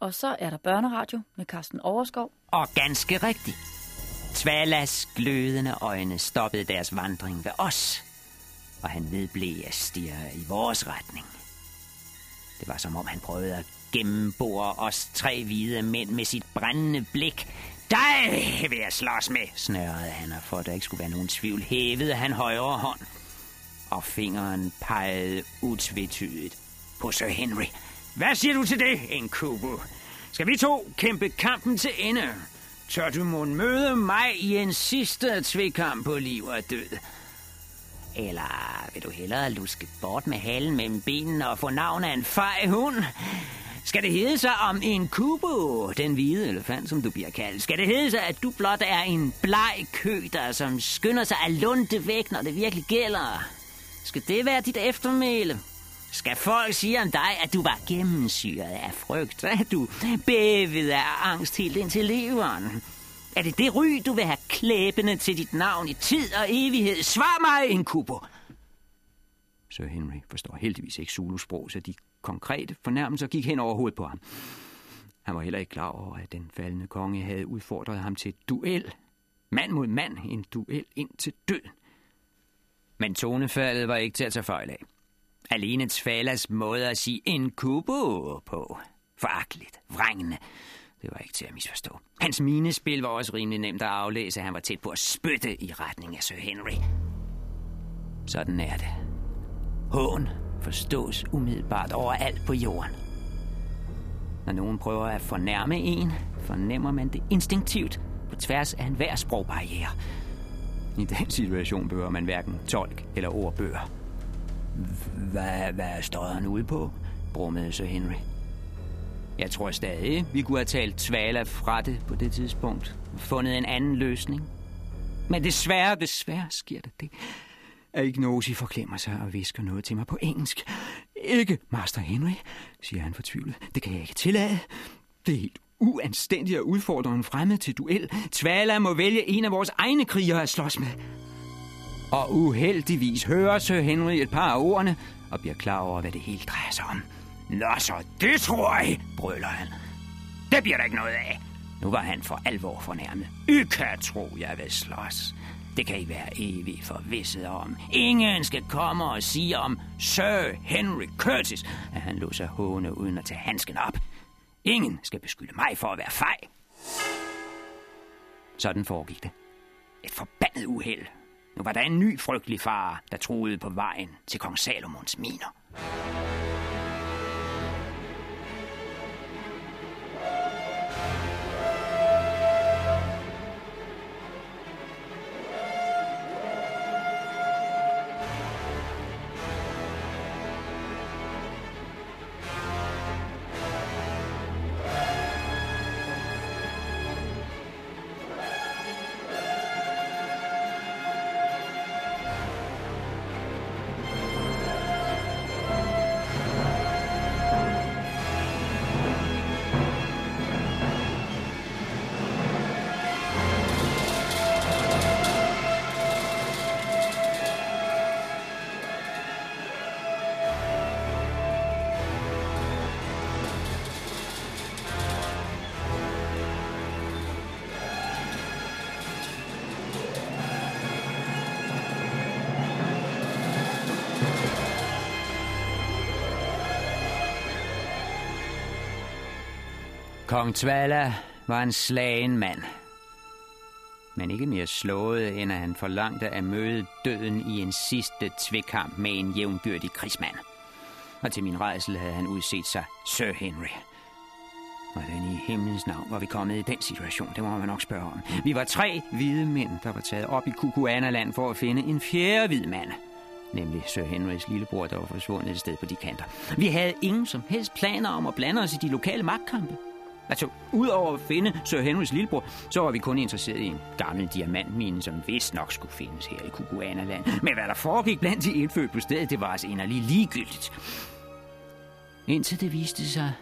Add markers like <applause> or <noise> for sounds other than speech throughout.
Og så er der børneradio med Carsten Overskov. Og ganske rigtigt. Tvalas glødende øjne stoppede deres vandring ved os, og han vedblev at stirre i vores retning. Det var som om han prøvede at gennembore os tre hvide mænd med sit brændende blik. Dig vil jeg slås med, snørrede han, og for at der ikke skulle være nogen tvivl, hævede han højre hånd. Og fingeren pegede utvetydigt på Sir Henry. Hvad siger du til det, en kubo? Skal vi to kæmpe kampen til ende? Tør du må møde mig i en sidste tvekamp på liv og død? Eller vil du hellere luske bort med halen mellem benene og få navn af en fej hund? Skal det hedde sig om en kubo, den hvide elefant, som du bliver kaldt? Skal det hedde sig, at du blot er en bleg køder, som skynder sig at lunde væk, når det virkelig gælder? Skal det være dit eftermæle? Skal folk sige om dig, at du var gennemsyret af frygt, at du bævede af angst helt ind til leveren? Er det det ry, du vil have klæbende til dit navn i tid og evighed? Svar mig, en kubo! Sir Henry forstår heldigvis ikke Zulu-sprog, så de konkrete fornærmelser gik hen over hovedet på ham. Han var heller ikke klar over, at den faldende konge havde udfordret ham til et duel. Mand mod mand, en duel ind til død. Men tonefaldet var ikke til at tage fejl af. Alene Tvalas måde at sige en kubo på. Foragteligt, vrængende. Det var ikke til at misforstå. Hans minespil var også rimelig nemt at aflæse. Han var tæt på at spytte i retning af Sir Henry. Sådan er det. Hån forstås umiddelbart overalt på jorden. Når nogen prøver at fornærme en, fornemmer man det instinktivt på tværs af enhver sprogbarriere. I den situation behøver man hverken tolk eller ordbøger. Hvad, hvad står han ude på? brummede så Henry. Jeg tror stadig, vi kunne have talt Tvala fra det på det tidspunkt. Fundet en anden løsning. Men desværre, desværre sker det det. At Ignosi forklemmer sig og visker noget til mig på engelsk. Ikke, Master Henry, siger han fortvivlet. Det kan jeg ikke tillade. Det er helt uanstændigt at udfordre en fremmed til duel. Tvala må vælge en af vores egne krigere at slås med. Og uheldigvis hører Sir Henry et par af ordene og bliver klar over, hvad det hele drejer sig om. Nå så, det tror jeg, brøler han. Det bliver der ikke noget af. Nu var han for alvor fornærmet. I kan tro, jeg vil slås. Det kan I være evigt forvisset om. Ingen skal komme og sige om Sir Henry Curtis, at han lå sig håne uden at tage handsken op. Ingen skal beskylde mig for at være fej. Sådan foregik det. Et forbandet uheld. Nu var der en ny frygtelig far, der troede på vejen til kong Salomons miner. Kong Tvala var en slagen mand. Men ikke mere slået, end at han forlangte at møde døden i en sidste tvekamp med en jævnbyrdig krigsmand. Og til min rejsel havde han udset sig Sir Henry. Hvordan i himlens navn var vi kommet i den situation? Det må man nok spørge om. Vi var tre hvide mænd, der var taget op i Kukuana-land for at finde en fjerde hvid mand. Nemlig Sir Henrys lillebror, der var forsvundet et sted på de kanter. Vi havde ingen som helst planer om at blande os i de lokale magtkampe. Altså, udover at finde Sir Henrys lillebror, så var vi kun interesseret i en gammel diamantmine, som vist nok skulle findes her i Kukuanaland. Men hvad der foregik blandt de indfødte på stedet, det var altså inderligt ligegyldigt. Indtil det viste sig,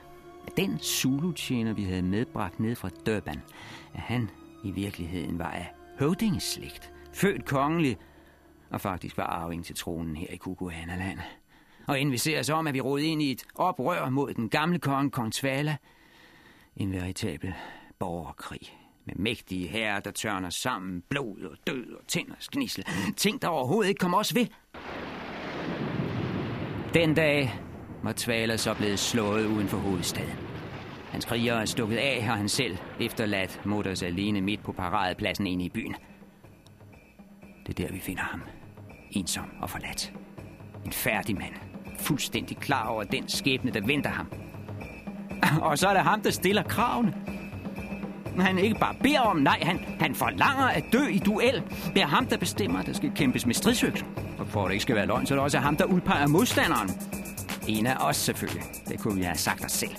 at den Zulu-tjener, vi havde medbragt ned fra Durban, at han i virkeligheden var af høvdingeslægt, født kongelig, og faktisk var arving til tronen her i Kukuanaland. Og inden vi ser os om, at vi råd ind i et oprør mod den gamle konge, kong Tvala, en veritabel borgerkrig med mægtige herrer, der tørner sammen, blod og død og tænders gnissel. Ting, der overhovedet ikke kommer os ved. Den dag var Tvaler så blevet slået uden for hovedstaden. Hans krigere er stukket af, og han selv efterladt mutters alene midt på paradepladsen inde i byen. Det er der, vi finder ham. Ensom og forladt. En færdig mand. Fuldstændig klar over den skæbne, der venter ham. Og så er det ham, der stiller kravene. Han ikke bare beder om, nej, han, han forlanger at dø i duel. Det er ham, der bestemmer, at der skal kæmpes med stridsøksen. Og for at det ikke skal være løgn, så er det også ham, der udpeger modstanderen. En af os selvfølgelig. Det kunne vi have sagt os selv.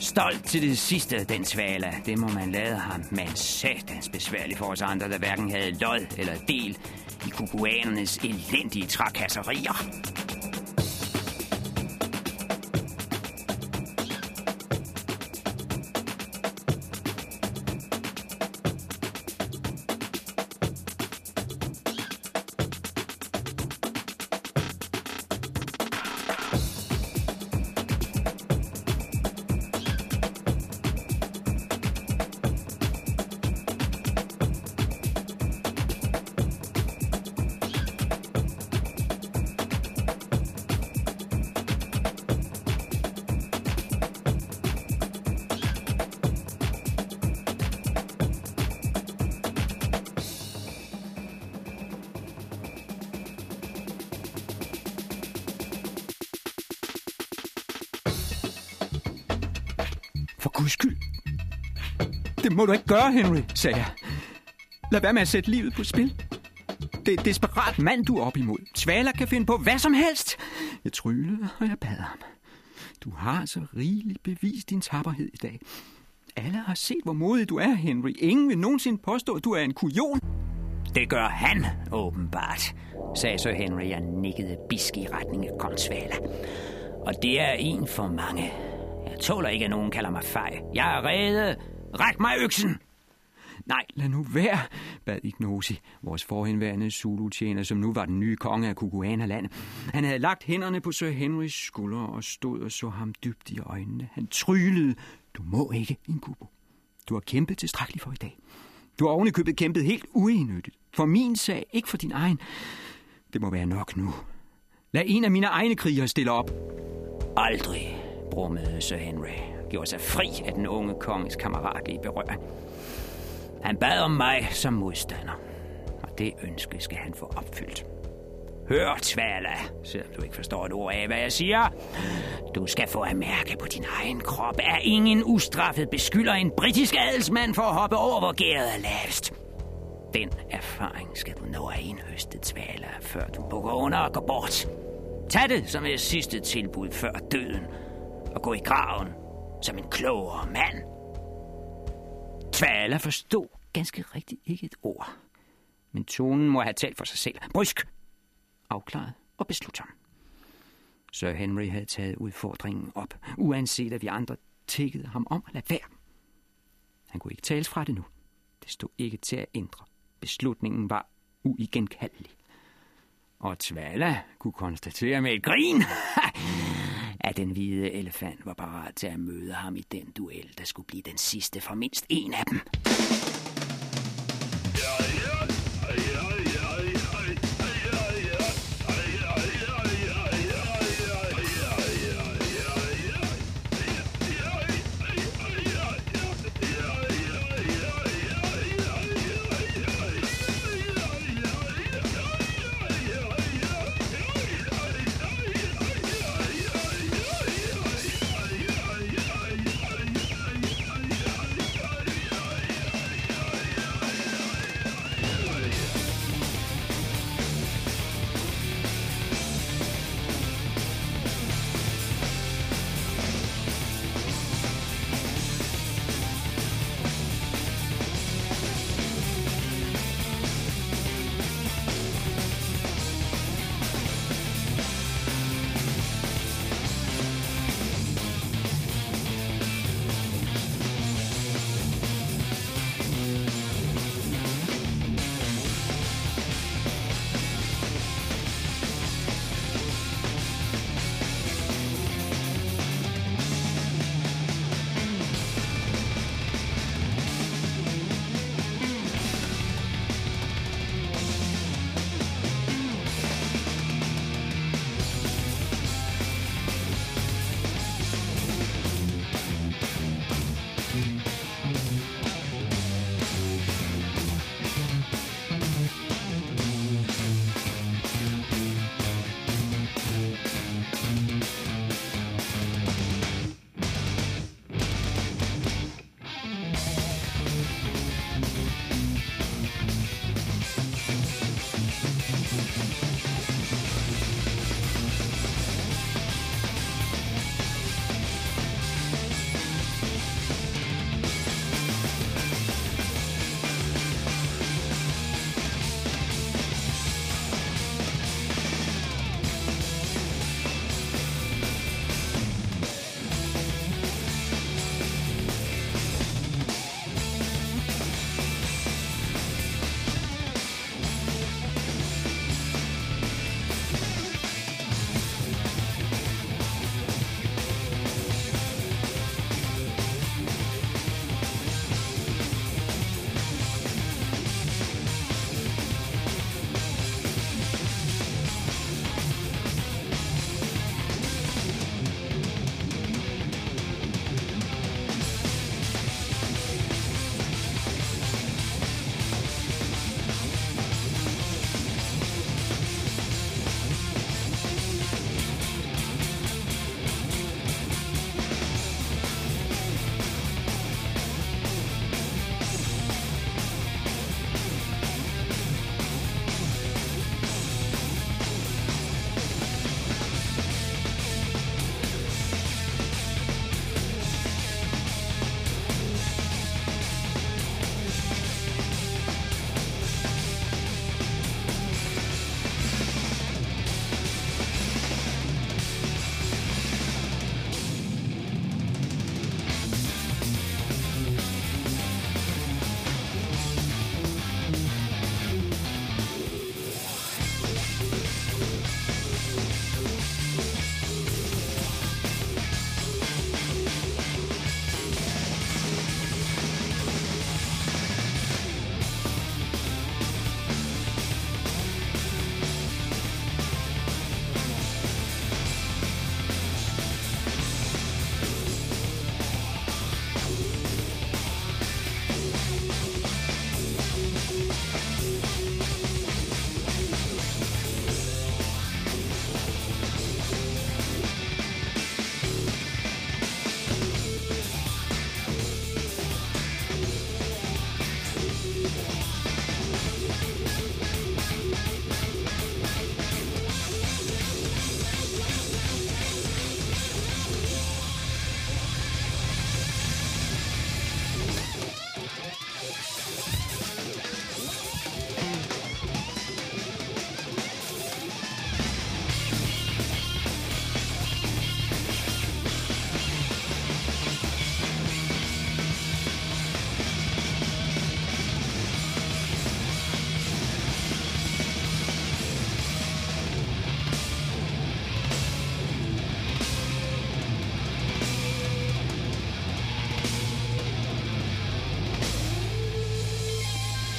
Stolt til det sidste, den svala. Det må man lade ham. Men satans besværligt for os andre, der hverken havde lod eller del i kukuanernes elendige trakasserier. Det må du ikke gøre, Henry, sagde jeg. Lad være med at sætte livet på spil. Det er et desperat mand, du er op imod. Svaler kan finde på hvad som helst. Jeg tryllede, og jeg bad ham. Du har så rigeligt bevist din tapperhed i dag. Alle har set, hvor modig du er, Henry. Ingen vil nogensinde påstå, at du er en kujon. Det gør han, åbenbart, sagde så Henry og nikkede bisk i retning af kong Svala. Og det er en for mange. Jeg tåler ikke, at nogen kalder mig fej. Jeg er rede. Ræk mig øksen! Nej, lad nu være, bad Ignosi, vores forhenværende Zulu-tjener, som nu var den nye konge af Kukuana-landet. Han havde lagt hænderne på Sir Henrys skuldre og stod og så ham dybt i øjnene. Han trylede, du må ikke, Inkubo. Du har kæmpet tilstrækkeligt for i dag. Du har ovenikøbet kæmpet helt uenødigt. For min sag, ikke for din egen. Det må være nok nu. Lad en af mine egne krigere stille op. Aldrig, brummede Sir Henry, gjorde sig fri af den unge konges kammeratlige berøring. Han bad om mig som modstander, og det ønske skal han få opfyldt. Hør, Tvala, selvom du ikke forstår et ord af, hvad jeg siger. Du skal få at mærke på din egen krop, at ingen ustraffet beskylder en britisk adelsmand for at hoppe over, hvor gæret er lavest. Den erfaring skal du nå at indhøste, Tvala, før du bukker under og går bort. Tag det som et sidste tilbud før døden, og gå i graven som en klogere mand. Tvala forstod ganske rigtigt ikke et ord. Men tonen må have talt for sig selv. Brysk, afklaret og beslutsom. Sir Henry havde taget udfordringen op, uanset at vi andre tækkede ham om at lade være. Han kunne ikke tales fra det nu. Det stod ikke til at ændre. Beslutningen var uigenkaldelig. Og Tvala kunne konstatere med et grin, <laughs> at den hvide elefant var parat til at møde ham i den duel, der skulle blive den sidste for mindst en af dem.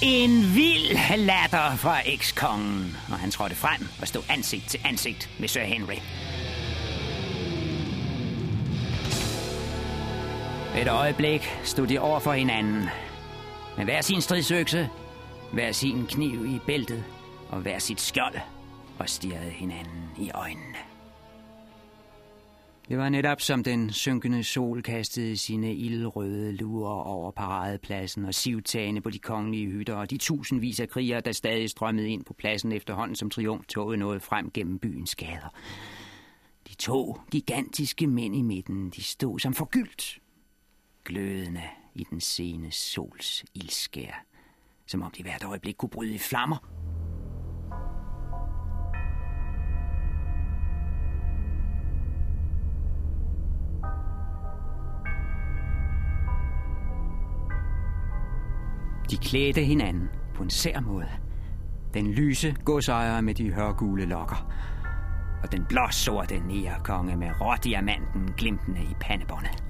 En vild latter fra ekskongen, og han trådte frem og stod ansigt til ansigt med Sir Henry. Et øjeblik stod de over for hinanden. Med hver sin stridsøkse, hver sin kniv i bæltet og hver sit skjold og stirrede hinanden i øjnene. Det var netop som den synkende sol kastede sine ildrøde lurer over paradepladsen og sivtagene på de kongelige hytter og de tusindvis af krigere, der stadig strømmede ind på pladsen efterhånden som triumftoget nåede frem gennem byens gader. De to gigantiske mænd i midten, de stod som forgyldt, glødende i den sene sols ildskær, som om de hvert øjeblik kunne bryde i flammer. De klædte hinanden på en sær måde. Den lyse godsejer med de hørgule lokker, og den blåsorte nærkonge konge med rådiamanten glimtende i pandebåndet.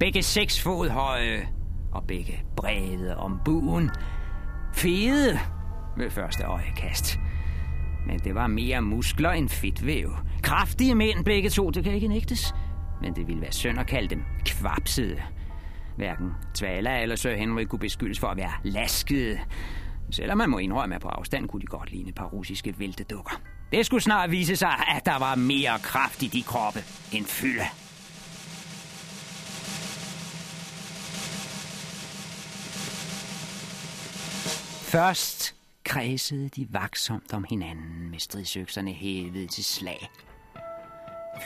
Begge seks fod høje, og begge brede om buen. Fede ved første øjekast. Men det var mere muskler end fedtvæv. Kraftige mænd begge to, det kan ikke nægtes. Men det ville være synd at kalde dem kvapsede. Hverken Tvala eller Sir Henry kunne beskyldes for at være laskede. Selvom man må indrømme, at på afstand kunne de godt ligne et par russiske væltedukker. Det skulle snart vise sig, at der var mere kraft i de kroppe end fylde. Først kredsede de vaksomt om hinanden med stridsøkserne hævet til slag.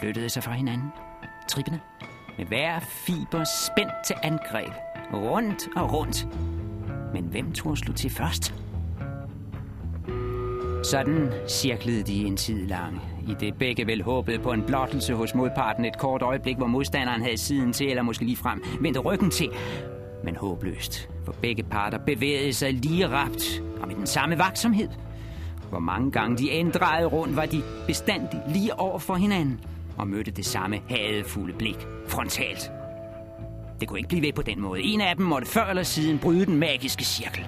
Flyttede sig fra hinanden, trippende, med hver fiber spændt til angreb, rundt og rundt. Men hvem tror slå til først? Sådan cirklede de en tid lang, i det begge vel håbede på en blottelse hos modparten et kort øjeblik, hvor modstanderen havde siden til, eller måske lige frem vendte ryggen til. Men håbløst, for begge parter bevægede sig lige rapt og med den samme vaksomhed. Hvor mange gange de ændrede rundt, var de bestandigt lige over for hinanden og mødte det samme hadefulde blik frontalt. Det kunne ikke blive ved på den måde. En af dem måtte før eller siden bryde den magiske cirkel.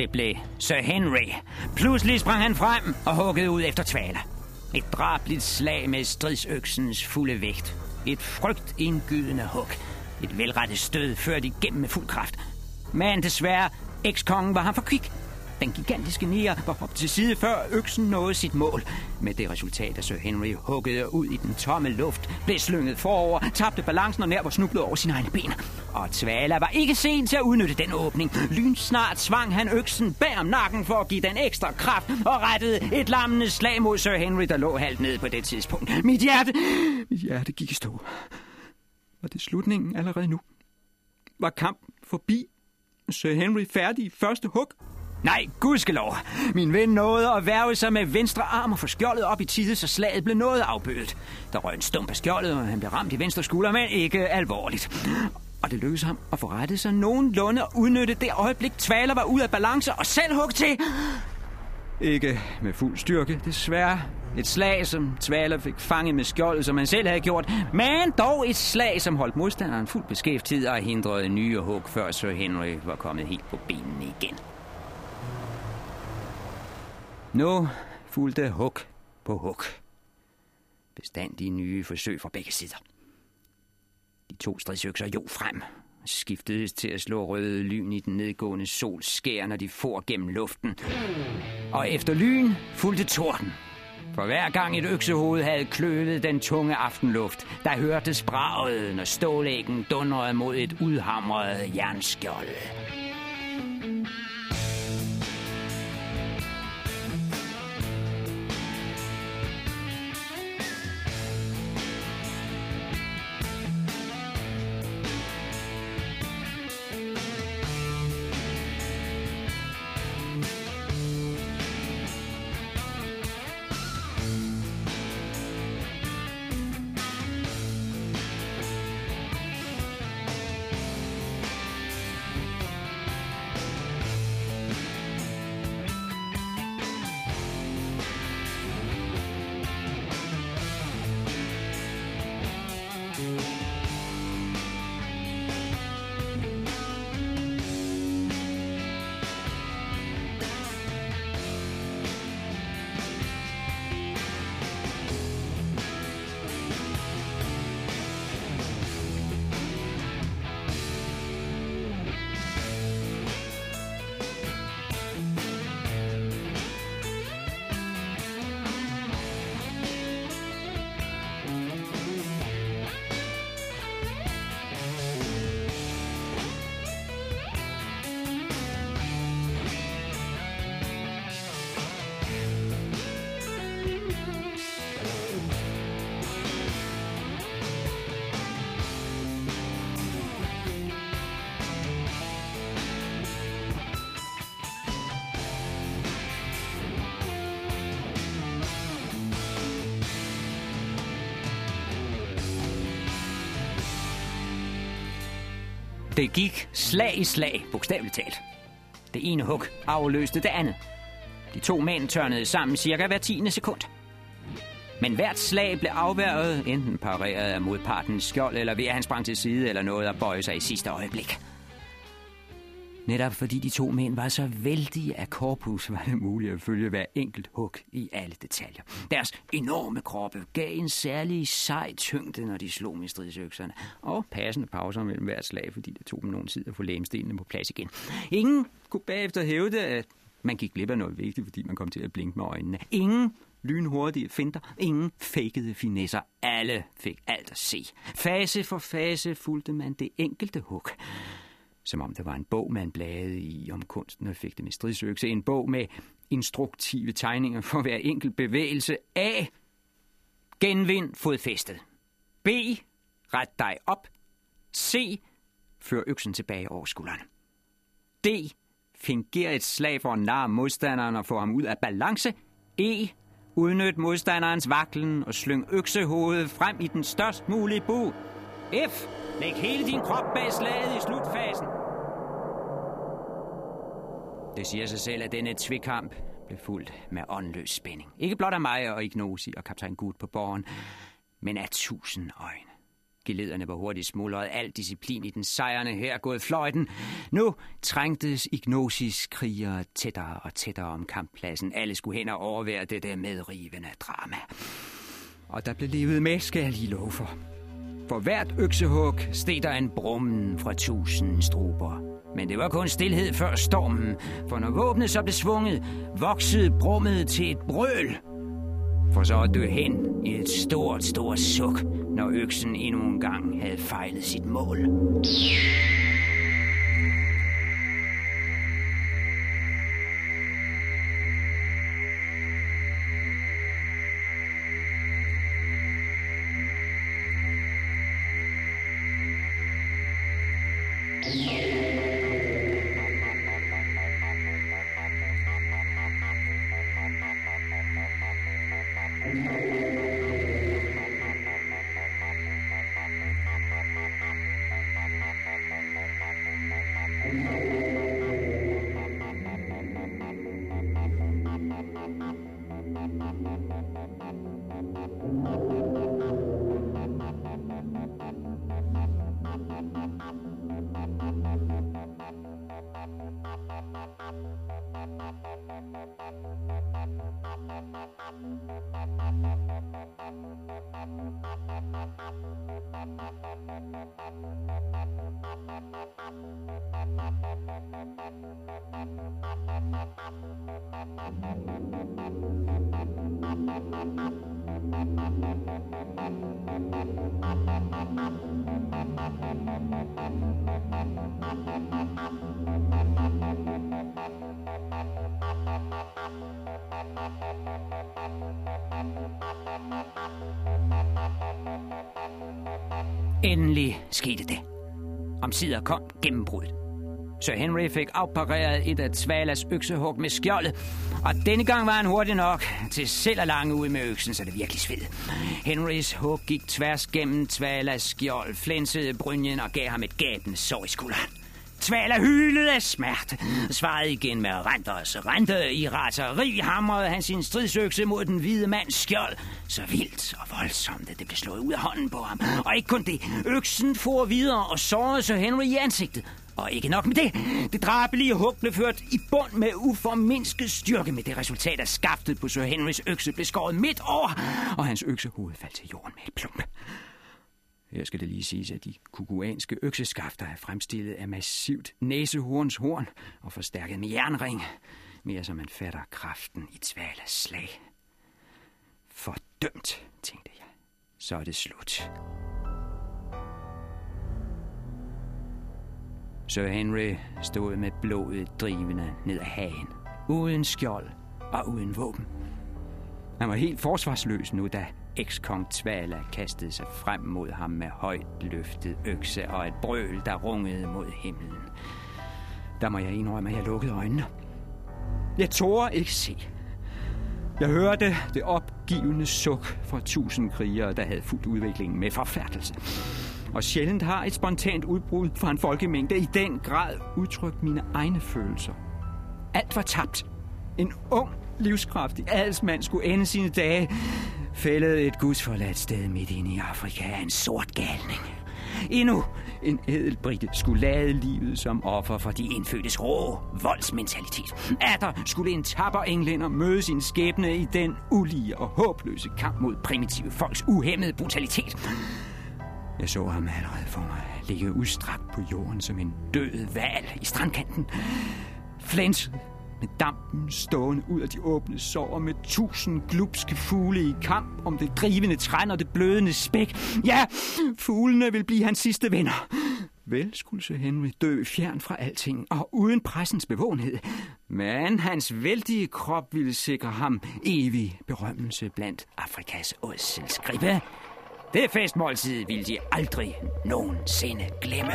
Det blev Sir Henry. Pludselig sprang han frem og huggede ud efter Tvala. Et drabligt slag med stridsøksens fulde vægt. Et frygtindgydende hug. Et velrettet stød ført igennem med fuld kraft. Men desværre, ekskongen var han for kvik. Den gigantiske nier var hoppet til side, før øksen nåede sit mål. Med det resultat, at Sir Henry huggede ud i den tomme luft, blev slynget forover, tabte balancen og nær var snublet over sine egne ben. Og Tvala var ikke sent til at udnytte den åbning. Lynsnart svang han øksen bag om nakken for at give den ekstra kraft og rettede et lammende slag mod Sir Henry, der lå halvt ned på det tidspunkt. Mit hjerte, mit hjerte gik i stå. Var det slutningen allerede nu? Var kampen forbi? Sir Henry færdig i første hug? Nej, gudskelov. Min ven nåede at værve sig med venstre arm og få skjoldet op i tide, så slaget blev noget afbødet. Der røg en stump af skjoldet, og han blev ramt i venstre skulder, men ikke alvorligt. Og det lykkedes ham at få rettet sig nogenlunde og udnytte det øjeblik, Tvaler var ud af balance og selv hugge til. Ikke med fuld styrke, desværre. Et slag, som Tvaler fik fanget med skjoldet, som han selv havde gjort. Men dog et slag, som holdt modstanderen fuldt beskæftiget og hindrede nye hug, før Sir Henry var kommet helt på benene igen. Nu fulgte hug på hug. Bestandige nye forsøg fra begge sider. De to stridsøkser jo frem og skiftedes til at slå røde lyn i den nedgående sols skær, når de for gennem luften. Og efter lyn fulgte torden. For hver gang et øksehoved havde kløvet den tunge aftenluft, der hørtes braget, når stålæggen dundrede mod et udhamret jernskjold. Det gik slag i slag, bogstaveligt talt. Det ene hug afløste det andet. De to mænd tørnede sammen cirka hver tiende sekund. Men hvert slag blev afværget, enten pareret af modpartens skjold, eller ved at han sprang til side, eller noget at bøje sig i sidste øjeblik. Netop fordi de to mænd var så vældige af korpus, var det muligt at følge hver enkelt hug i alle detaljer. Deres enorme kroppe gav en særlig sej tyngde, når de slog med stridsøkserne, og passende pauser mellem hvert slag, fordi det tog dem nogen tid at få lægemstenene på plads igen. Ingen kunne bagefter hævde, at man gik glip af noget vigtigt, fordi man kom til at blinke med øjnene. Ingen lynhurtige finter, ingen fakede finesser. Alle fik alt at se. Fase for fase fulgte man det enkelte hug som om det var en bog man bladede i om kunsten og fik det med stridsøkse. En bog med instruktive tegninger for hver enkelt bevægelse. A. Genvind fodfæstet. B. Ret dig op. C. Før øksen tilbage over skuldrene. D. Finger et slag for at narre modstanderen og få ham ud af balance. E. Udnyt modstanderens vaklen og slyng øksehovedet frem i den størst mulige bu. F. Læg hele din krop bag slaget i slutfasen. Det siger sig selv, at denne tvikamp blev fuldt med åndløs spænding. Ikke blot af mig og Ignosi og kaptajn Gud på borgen, men af tusind øjne. Gelederne var hurtigt smuldret, al disciplin i den sejrende her gået fløjten. Nu trængtes Ignosis krigere tættere og tættere om kamppladsen. Alle skulle hen og overvære det der medrivende drama. Og der blev levet med, skal jeg lige love for. For hvert øksehug steg der en brummen fra tusind struber. Men det var kun stillhed før stormen, for når våbnet så blev svunget, voksede brummet til et brøl. For så at dø hen i et stort, stort suk, når øksen endnu en gang havde fejlet sit mål. Música Endelig skete det. Om sider kom gennembruddet. Sir Henry fik afpareret et af Tvalas øksehug med skjoldet, og denne gang var han hurtig nok til selv at lange ud med øksen, så det virkelig sved. Henrys hug gik tværs gennem Tvalas skjold, flænsede brynjen og gav ham et gabende sår i skulderen. Tvala hylede af smerte, svarede igen med renters rente i raseri, hamrede han sin stridsøkse mod den hvide mands skjold. Så vildt og voldsomt, at det blev slået ud af hånden på ham. Og ikke kun det, øksen for videre og sårede så Henry i ansigtet. Og ikke nok med det. Det drabelige hug blev ført i bund med uformindsket styrke med det resultat, at skaftet på Sir Henrys økse blev skåret midt over, og hans øksehoved faldt til jorden med et plump. Her skal det lige siges, at de kukuanske økseskafter er fremstillet af massivt næsehornshorn og forstærket med jernring, mere som man fatter kraften i Tvalas slag. Fordømt, tænkte jeg. Så er det slut. Sir Henry stod med blodet drivende ned ad hagen, uden skjold og uden våben. Han var helt forsvarsløs nu, da ekskong Tvala kastede sig frem mod ham med højt løftet økse og et brøl, der rungede mod himlen. Der må jeg indrømme, at jeg lukkede øjnene. Jeg tårer ikke se. Jeg hørte det opgivende suk fra tusind krigere, der havde fuldt udviklingen med forfærdelse. Og sjældent har et spontant udbrud fra en folkemængde i den grad udtrykt mine egne følelser. Alt var tabt. En ung, livskraftig adelsmand skulle ende sine dage fældet et gudsforladt sted midt inde i Afrika af en sort galning. Endnu en edelbrite skulle lade livet som offer for de indfødtes rå voldsmentalitet. Atter skulle en tapper englænder møde sin skæbne i den ulige og håbløse kamp mod primitive folks uhemmede brutalitet. Jeg så ham allerede for mig ligge udstrakt på jorden som en død val i strandkanten. Flænset med dampen stående ud af de åbne sår med tusind glupske fugle i kamp om det drivende træn og det blødende spæk. Ja, fuglene vil blive hans sidste venner. Vel skulle Sir Henry dø fjern fra alting og uden pressens bevågenhed. Men hans vældige krop ville sikre ham evig berømmelse blandt Afrikas ådselsgribe. Det festmåltid ville de aldrig nogensinde glemme.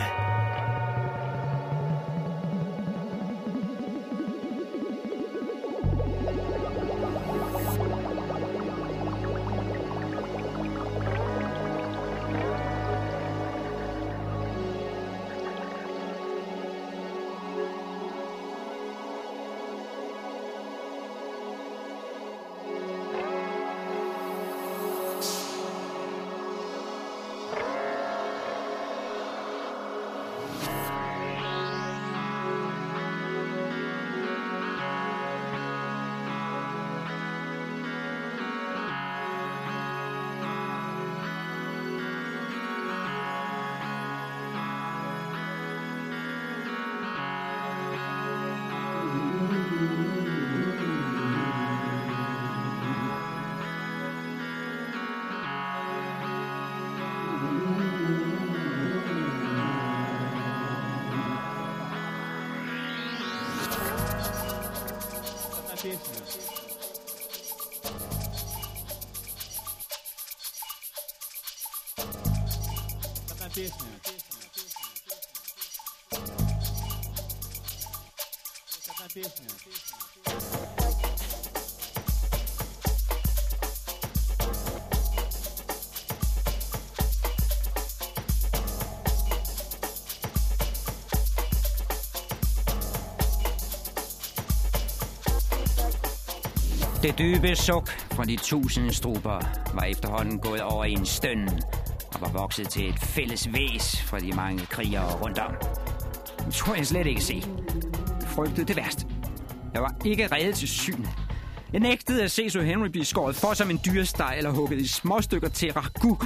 Got my business. Got my business. Det dybe suk fra de tusinde struber var efterhånden gået over i en støn og var vokset til et fælles væs fra de mange krigere rundt om. Det tror jeg slet ikke se. Jeg frygtede det værste. Jeg var ikke reddet til synet. Jeg nægtede at se så Henry blive skåret for som en dyresteg eller hugget i små stykker til ragu.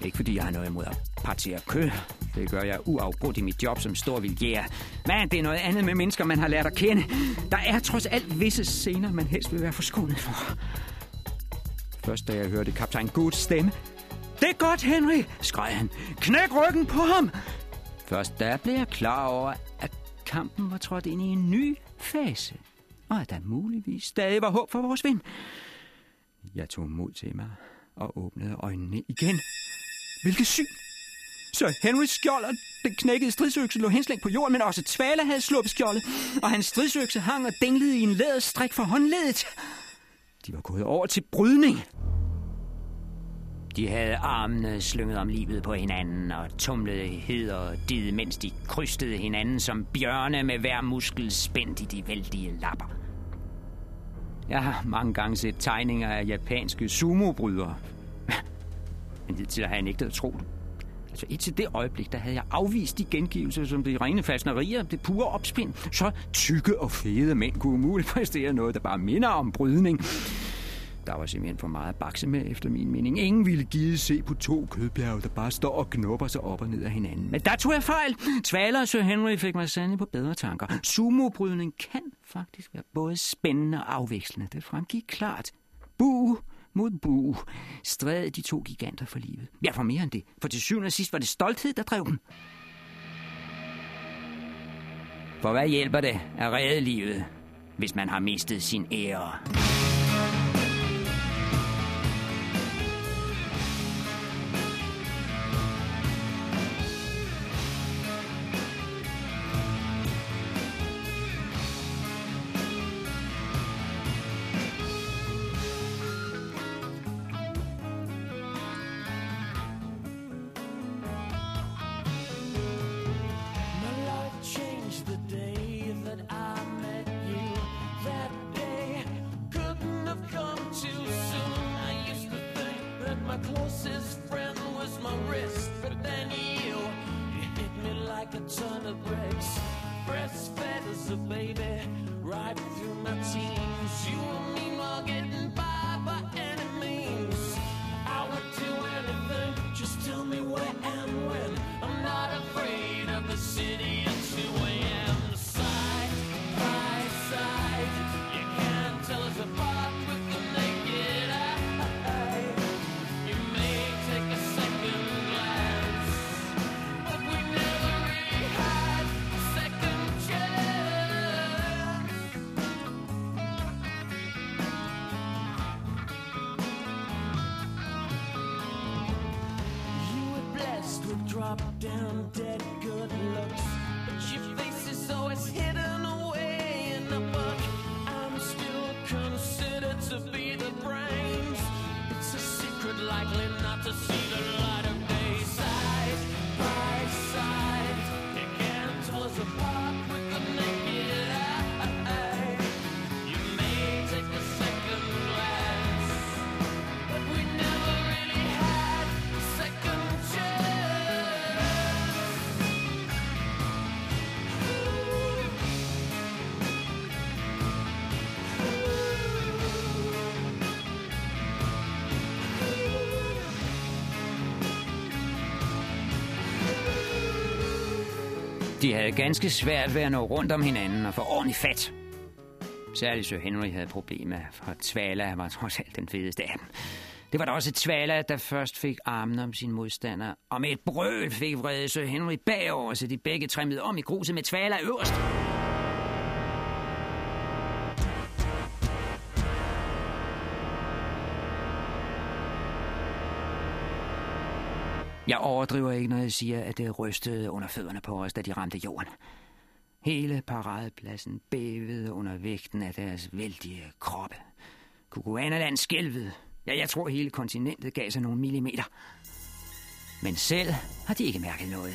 Ikke fordi jeg har noget imod at partere kød. Det gør jeg uafbrudt i mit job som stor vildjæger. Men det er noget andet med mennesker, man har lært at kende. Der er trods alt visse scener, man helst vil være forskånet for. Først da jeg hørte kaptajn Goods stemme. Godt, Henry, skreg han. Knæk ryggen på ham! Først da blev jeg klar over, at kampen var trådt ind i en ny fase. Og at der muligvis stadig var håb for vores vind. Jeg tog mod til mig og åbnede øjnene igen. Hvilket syn! Så Henry skjold og den knækkede stridsøkse lå henslængt på jorden, men også Tvala havde sluppet skjoldet, og hans stridsøkse hang og dinglede i en læderstrik for håndledet. De var gået over til brydning. De havde armene slynget om livet på hinanden og tumlede hed og did, mens de krystede hinanden som bjørne med hver muskel spændt i de vældige lapper. Jeg har mange gange set tegninger af japanske sumobrydere. <laughs> Men hidtil har jeg nægtet at tro det. Altså indtil det øjeblik, der havde jeg afvist de gengivelser som de rene fasnerier, det pure opspind. Så tykke og fede mænd kunne umuligt præstere noget, der bare minder om brydning. Der var simpelthen for meget bakse med, efter min mening. Ingen ville give se på to kødbjerge, der bare står og knupper sig op og ned af hinanden. Men der tog jeg fejl. Tvaler og Sir Henry fik mig sandelig på bedre tanker. Sumobrydning kan faktisk være både spændende og afvekslende. Det fremgik klart. Bu mod bu stræd de to giganter for livet. Ja, for mere end det. For til syvende og sidst var det stolthed, der drev dem. For hvad hjælper det at redde livet, hvis man har mistet sin ære? A baby, right through my teens. De havde ganske svært ved at nå rundt om hinanden og få ordentligt fat. Særligt Sir Henry havde problemer, for Tvala var trods alt den fedeste af dem. Det var da også Tvala, der først fik armen om sin modstander, og med et brøl fik vrede Sir Henry bagover, så de begge trimmede om i gruset med Tvala øverst. Jeg overdriver ikke, når jeg siger, at det rystede under fødderne på os, da de ramte jorden. Hele paradepladsen bævede under vægten af deres vældige kroppe. Kukuanaland skælvede. Ja, jeg tror, hele kontinentet gav sig nogle millimeter. Men selv har de ikke mærket noget.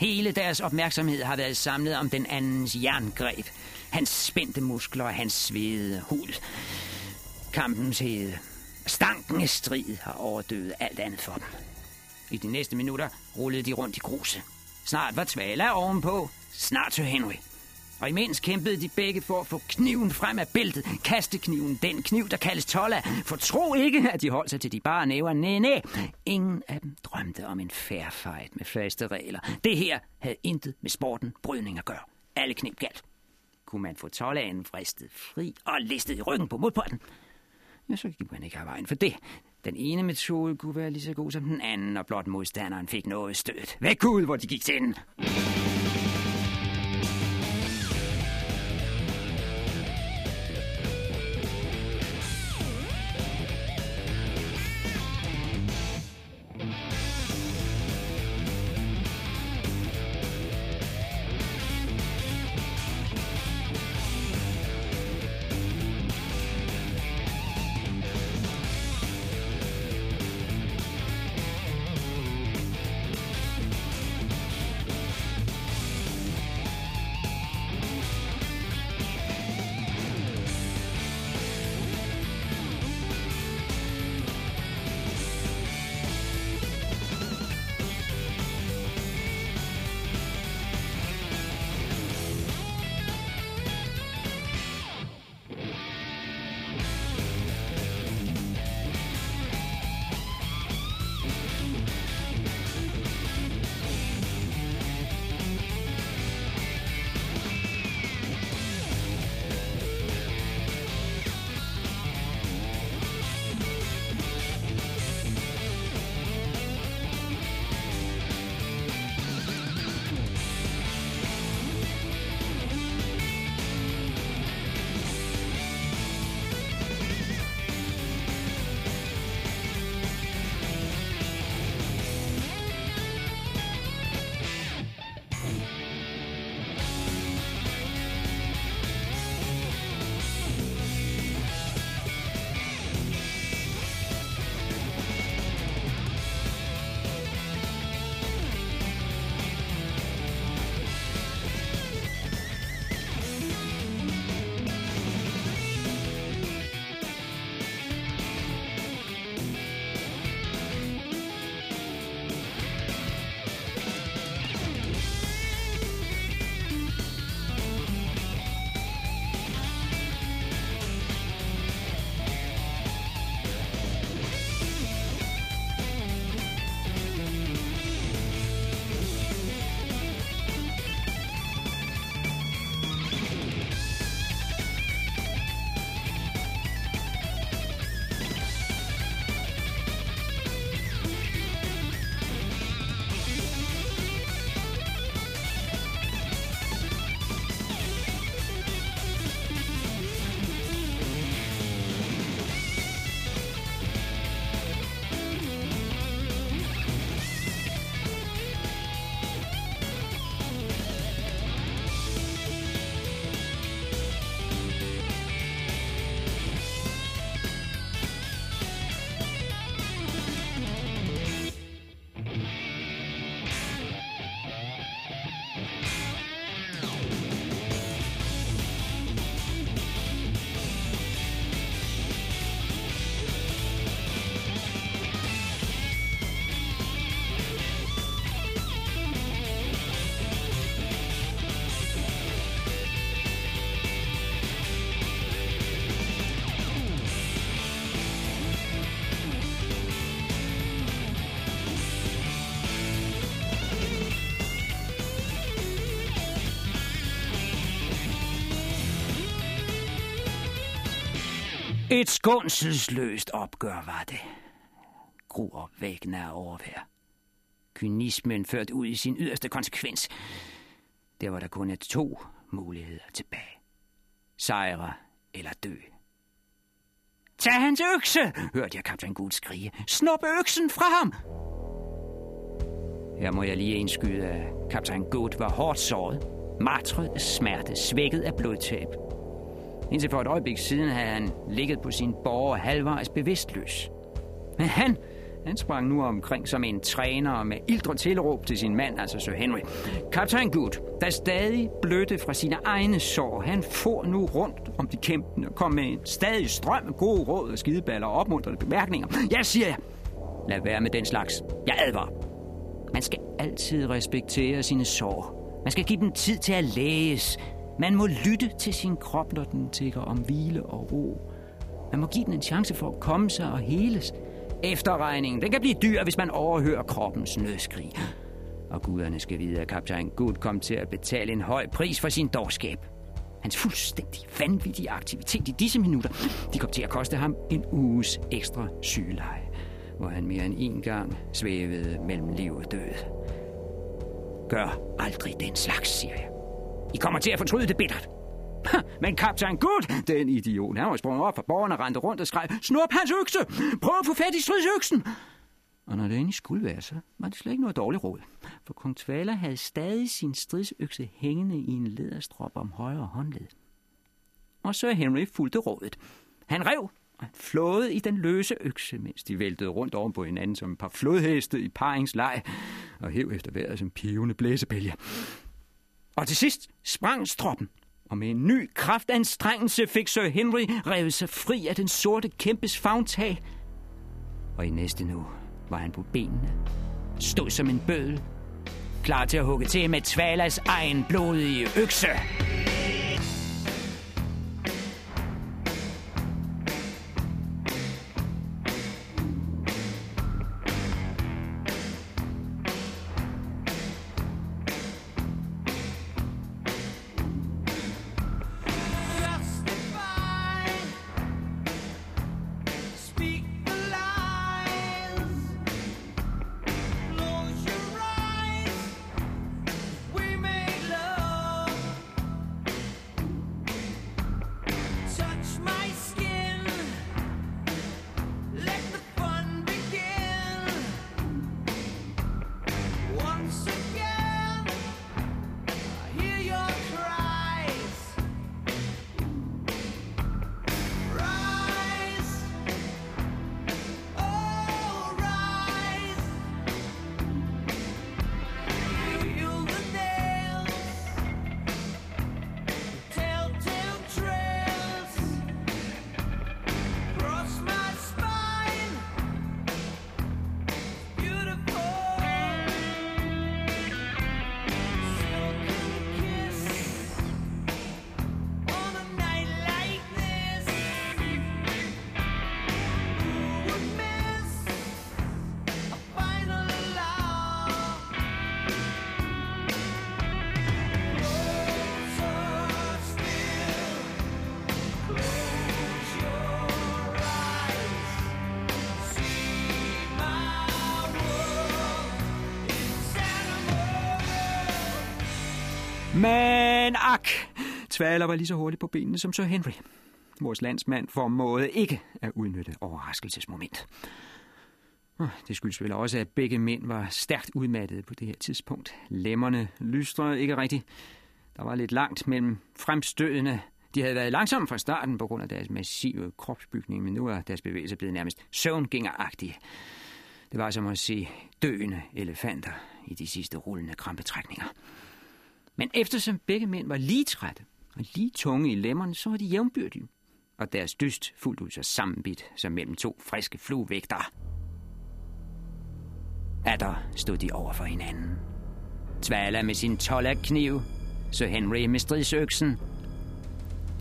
Hele deres opmærksomhed har været samlet om den andens jerngreb. Hans spændte muskler og hans svede hud. Kampens hede. Stanken af strid har overdøvet alt andet for dem. I de næste minutter rullede de rundt i gruset. Snart var Tvala ovenpå, snart Sir Henry. Og imens kæmpede de begge for at få kniven frem af bæltet. Kastekniven, den kniv, der kaldes tolla. For tro ikke, at de holdt sig til de bare næver. Næ, næ. Ingen af dem drømte om en fair fight med faste regler. Det her havde intet med sporten brydning at gøre. Alle knep galt. Kunne man få tollaen fristet fri og listet i ryggen på modparten? Ja, så gik man ikke have vejen for det. Den ene metode kunne være lige så god som den anden, og blot modstanderen fik noget stødt. Væk ud, hvor de gik til skånselsløst opgør var det. Gruopvækkende af overvær. Kynismen ført ud i sin yderste konsekvens. Der var der kun et to muligheder tilbage. Sejre eller dø. Tag hans økse, hørte jeg kaptajn Gud skrige. Snop øksen fra ham! Her må jeg lige indskyde, at kaptajn Good var hårdt såret, martret af smerte, svækket af blodtab. Indtil for et øjeblik siden havde han ligget på sin borger halvvejs bevidstløs. Men han, han sprang nu omkring som en træner med ildre tilråb til sin mand, altså Sir Henry. Kaptajn Good, der stadig blødte fra sine egne sår, han får nu rundt om de kæmpende og kom med en stadig strøm af gode råd og skideballer og opmuntrende bemærkninger. Jeg siger jer, lad være med den slags. Jeg advarer. Man skal altid respektere sine sår. Man skal give dem tid til at læges. Man må lytte til sin krop, når den tigger om hvile og ro. Man må give den en chance for at komme sig og heles. Efterregningen, den kan blive dyr, hvis man overhører kroppens nødskrig. Og guderne skal vide, at kaptajn Good kom til at betale en høj pris for sin dårskab. Hans fuldstændig vanvittige aktivitet i disse minutter, de kom til at koste ham en uges ekstra sygeleje, hvor han mere end en gang svævede mellem liv og død. Gør aldrig den slags, siger jeg. I kommer til at fortryde det bittert. Men kaptajn Good, den idiot, han var sprunget op fra borgerne og rendte rundt og skreg, Snup hans økse! Prøv at få fat i stridsøksen! Og når det egentlig skulle være, så var det slet ikke noget dårligt råd. For kong Tvala havde stadig sin stridsøkse hængende i en læderstrop om højre håndled. Og så Henry fulgte rådet. Han rev og han flåede i den løse økse, mens de væltede rundt oven på hinanden som et par flodheste i paringsleg, og hæv efter vejret som pivende blæsebælger. Og til sidst sprang stroppen, og med en ny kraftanstrengelse fik Sir Henry revet sig fri af den sorte kæmpes favntag. Og i næste nu var han på benene, stod som en bødel, klar til at hugge til med Tvalas egen blodige økse. Men ak! Tvaler var lige så hurtigt på benene som Sir Henry. Vores landsmand formåede ikke at udnytte overraskelsesmoment. Det skyldes vel også, at begge mænd var stærkt udmattede på det her tidspunkt. Lemmerne lystrede ikke rigtigt. Der var lidt langt mellem fremstødene. De havde været langsomme fra starten på grund af deres massive kropsbygning, men nu er deres bevægelser blevet nærmest søvngængeragtige. Det var som at se døende elefanter i de sidste rullende krampetrækninger. Men eftersom begge mænd var lige trætte og lige tunge i lemmerne, så var de jævnbyrdige. Og deres dyst fuldt ud så sammenbidt som mellem to friske fluevægter. Atter stod de over for hinanden. Tvala med sin kniv, så Henry med stridsøksen.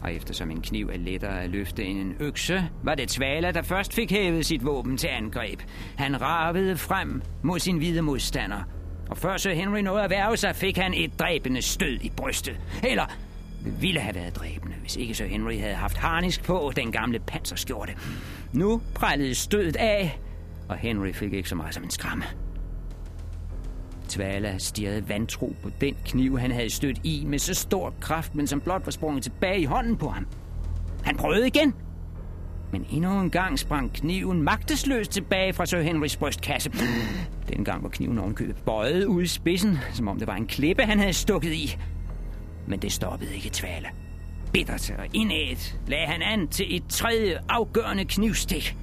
Og eftersom en kniv er lettere at løfte end en økse, var det Tvala, der først fik hævet sit våben til angreb. Han ravede frem mod sin hvide modstander. Og før Sir Henry nåede at værve sig, fik han et dræbende stød i brystet. Eller ville have været dræbende, hvis ikke Sir Henry havde haft harnisk på den gamle panserskjorte. Nu prallede stødet af, og Henry fik ikke så meget som en skramme. Tvala stirrede vantro på den kniv, han havde stødt i med så stor kraft, men som blot var sprunget tilbage i hånden på ham. Han prøvede igen, men endnu en gang sprang kniven magtesløst tilbage fra Sir Henrys brystkasse. Dengang var kniven ovenkøbet bøjet ud i spidsen, som om det var en klippe, han havde stukket i. Men det stoppede ikke Tvale. Bittert og indædt lagde han an til et tredje afgørende knivstik.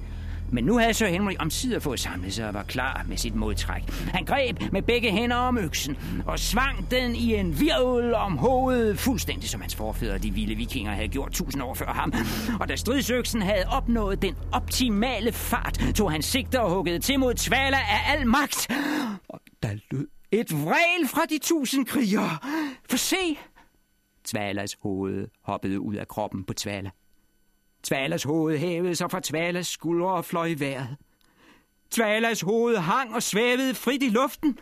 Men nu havde Sir Henry omsider fået samlet sig og var klar med sit modtræk. Han greb med begge hænder om øksen og svang den i en virvel om hovedet, fuldstændig som hans forfædre, de vilde vikinger, havde gjort tusind år før ham. Og da stridsøksen havde opnået den optimale fart, tog han sigte og huggede til mod Tvala af al magt. Og der lød et vrel fra de tusind krigere. For se! Tvalas hoved hoppede ud af kroppen på Tvala. Tvalas hoved hævede sig fra Tvalas skuldre og fløj i vejret. Tvalas hoved hang og svævede frit i luften.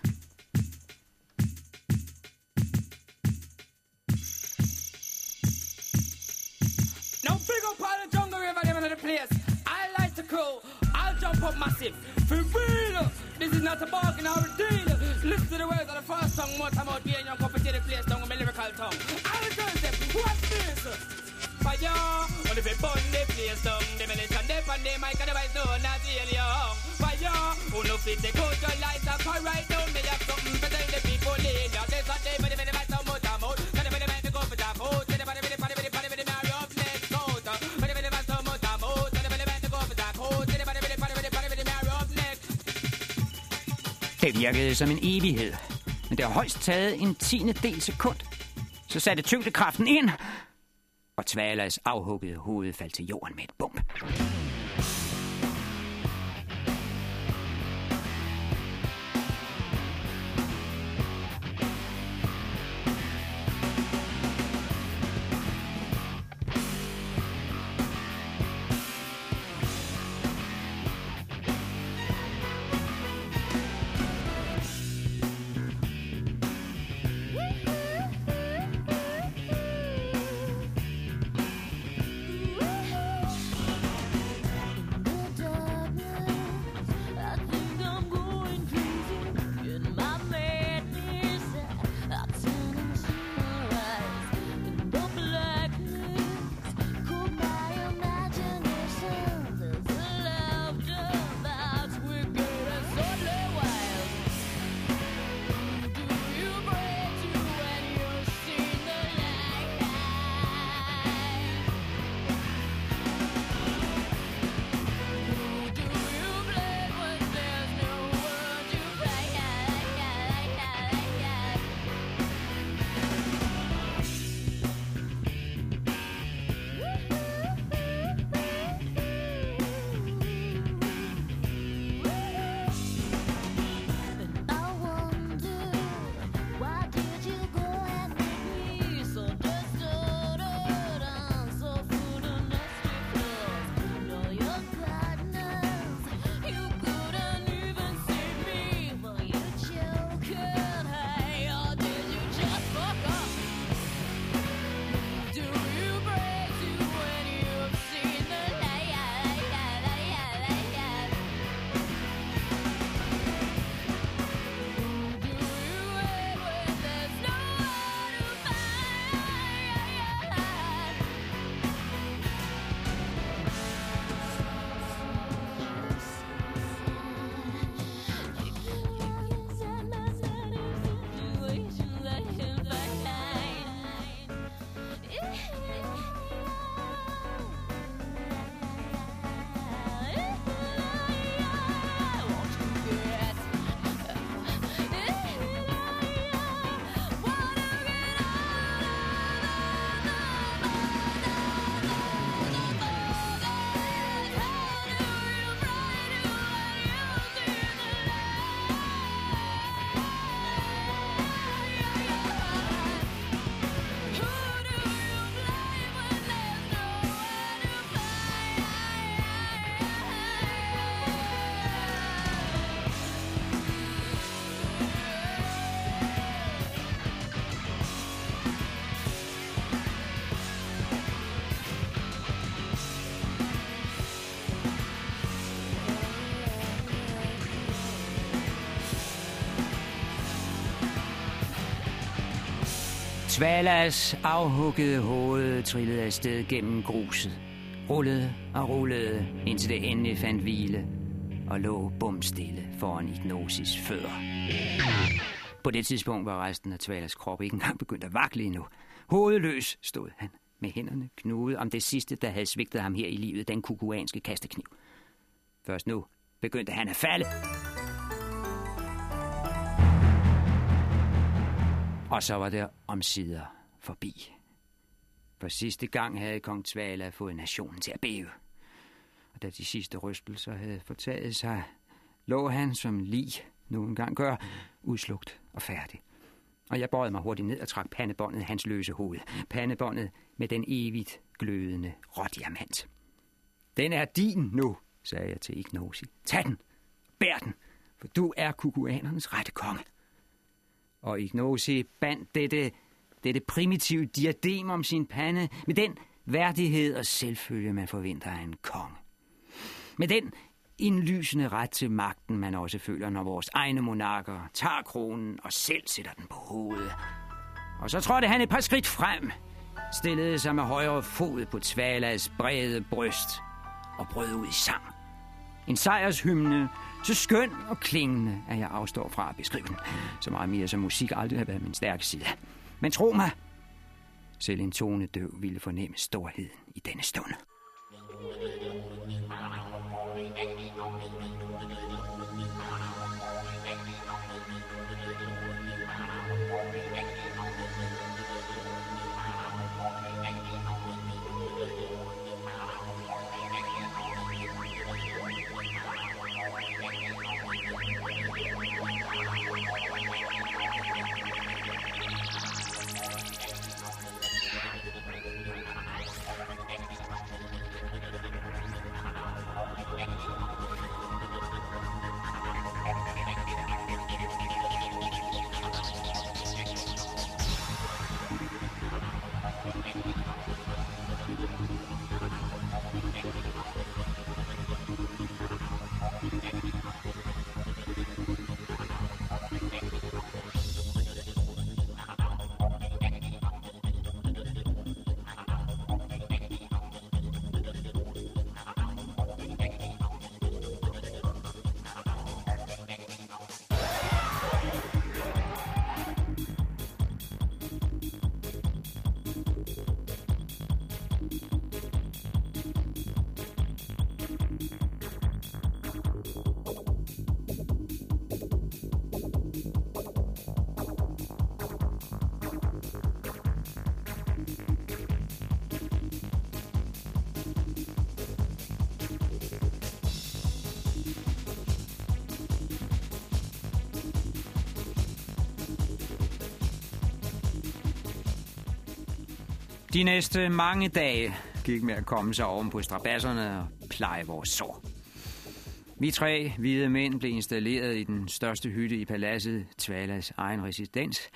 Now big up all the jungle river them in the place. I like to crow. I'll jump up massive. For real. This is not a bargain or a deal. Listen to the words of the first song. More time out being young Competitive place down with my lyrical tongue. I'll tell them, what's this? Fire. Well, if it burn the place down, the militant deaf and the mic and the otherwise known as alien. Fire. Who no fit the coat your lights up right down. Me have something to tell the people in ya. There's a day, but the minute I come out, I'm out. Can the minute I go for that out. Can the minute, minute, minute, minute, minute, minute, minute, up next out. But the minute I come out, I'm out. Can the minute I go for that out. Can the minute, minute, minute, minute, minute, minute, up next. Det virkede som en evighed. Men det har højst taget en tiende del sekund. Så satte tyngdekraften ind, og Tvalas afhuggede hoved faldt til jorden med et Svalas afhuggede hoved trillede afsted gennem gruset. rullede og rullede, indtil det endelig fandt hvile og lå bumstille foran Ignosis fødder. På det tidspunkt var resten af Tvalas krop ikke engang begyndt at vakle endnu. Hovedløs stod han, med hænderne knudet om det sidste, der havde svigtet ham her i livet, den kukuanske kastekniv. Først nu begyndte han at falde. Og så var det omsider forbi. For sidste gang havde kong Tvala fået nationen til at bæve. Og da de sidste rystelser havde fortaget sig, lå han som lig nu engang gør, udslugt og færdig. Og jeg bøjede mig hurtigt ned og trak pandebåndet hans løse hoved. Pandebåndet med den evigt glødende rådiamant. Den er din nu, sagde jeg til Ignosi. Tag den, bær den, for du er kukuanernes rette konge. Og Ignosi bandt dette, dette primitive diadem om sin pande med den værdighed og selvfølge, man forventer af en konge. Med den indlysende ret til magten, man også føler, når vores egne monarker tager kronen og selv sætter den på hovedet. Og så trådte han et par skridt frem, stillede sig med højre fod på Tvalas brede bryst og brød ud i sang. En sejrshymne, så skøn og klingende, at jeg afstår fra at beskrive den. Så meget mere som musik aldrig har været min stærke side. Men tro mig, selv en tonedøv ville fornemme storheden i denne stund. De næste mange dage gik med at komme sig oven på strabasserne og pleje vores sår. Vi tre hvide mænd blev installeret i den største hytte i paladset, Tvalas egen residens.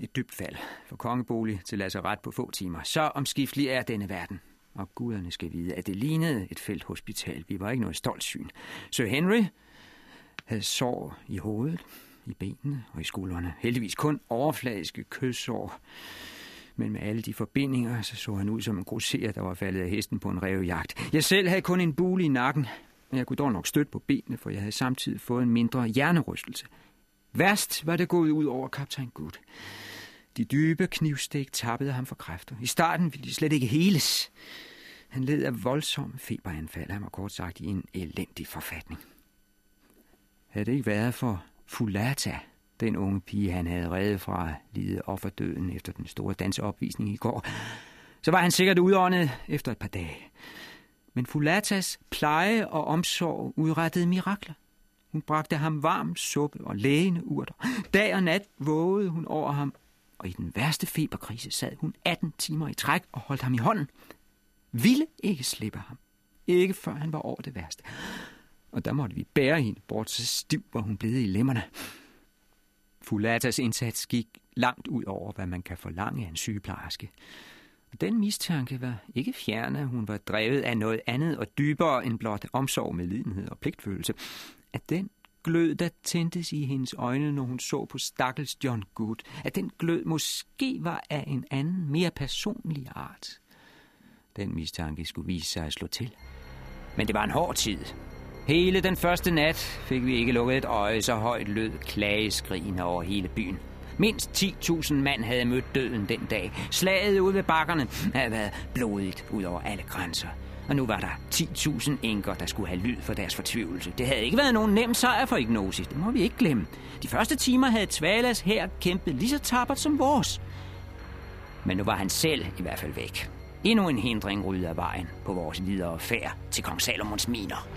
Et dybt fald for kongebolig til lazaret på få timer. Så omskiftelig er denne verden. Og guderne skal vide, at det lignede et felthospital. Vi var ikke noget stolt syn. Sir Henry havde sår i hovedet, i benene og i skuldrene. Heldigvis kun overfladiske kødsår men med alle de forbindinger, så så han ud som en grosser, der var faldet af hesten på en revjagt. Jeg selv havde kun en bule i nakken, men jeg kunne dog nok støtte på benene, for jeg havde samtidig fået en mindre hjernerystelse. Værst var det gået ud over kaptajn Gud. De dybe knivstik tappede ham for kræfter. I starten ville de slet ikke heles. Han led af voldsomme feberanfald. Han var kort sagt i en elendig forfatning. Havde det ikke været for Fulata, den unge pige, han havde reddet fra lide offerdøden efter den store dansopvisning i går, så var han sikkert udåndet efter et par dage. Men Fulatas pleje og omsorg udrettede mirakler. Hun bragte ham varm suppe og lægende urter. Dag og nat vågede hun over ham, og i den værste feberkrise sad hun 18 timer i træk og holdt ham i hånden. Ville ikke slippe ham. Ikke før han var over det værste. Og der måtte vi bære hende bort, så stiv var hun blevet i lemmerne. Fulatas indsats gik langt ud over, hvad man kan forlange af en sygeplejerske. Den mistanke var ikke fjerne, hun var drevet af noget andet og dybere end blot omsorg med lidenhed og pligtfølelse. At den glød, der tændtes i hendes øjne, når hun så på stakkels John Good, at den glød måske var af en anden, mere personlig art. Den mistanke skulle vise sig at slå til. Men det var en hård tid. Hele den første nat fik vi ikke lukket et øje, så højt lød klageskrigene over hele byen. Mindst 10.000 mand havde mødt døden den dag. Slaget ude ved bakkerne havde været blodigt ud over alle grænser. Og nu var der 10.000 enker, der skulle have lyd for deres fortvivlelse. Det havde ikke været nogen nem sejr for Ignosis, det må vi ikke glemme. De første timer havde Tvalas her kæmpet lige så tappert som vores. Men nu var han selv i hvert fald væk. Endnu en hindring ryddet af vejen på vores videre færd til kong Salomons miner.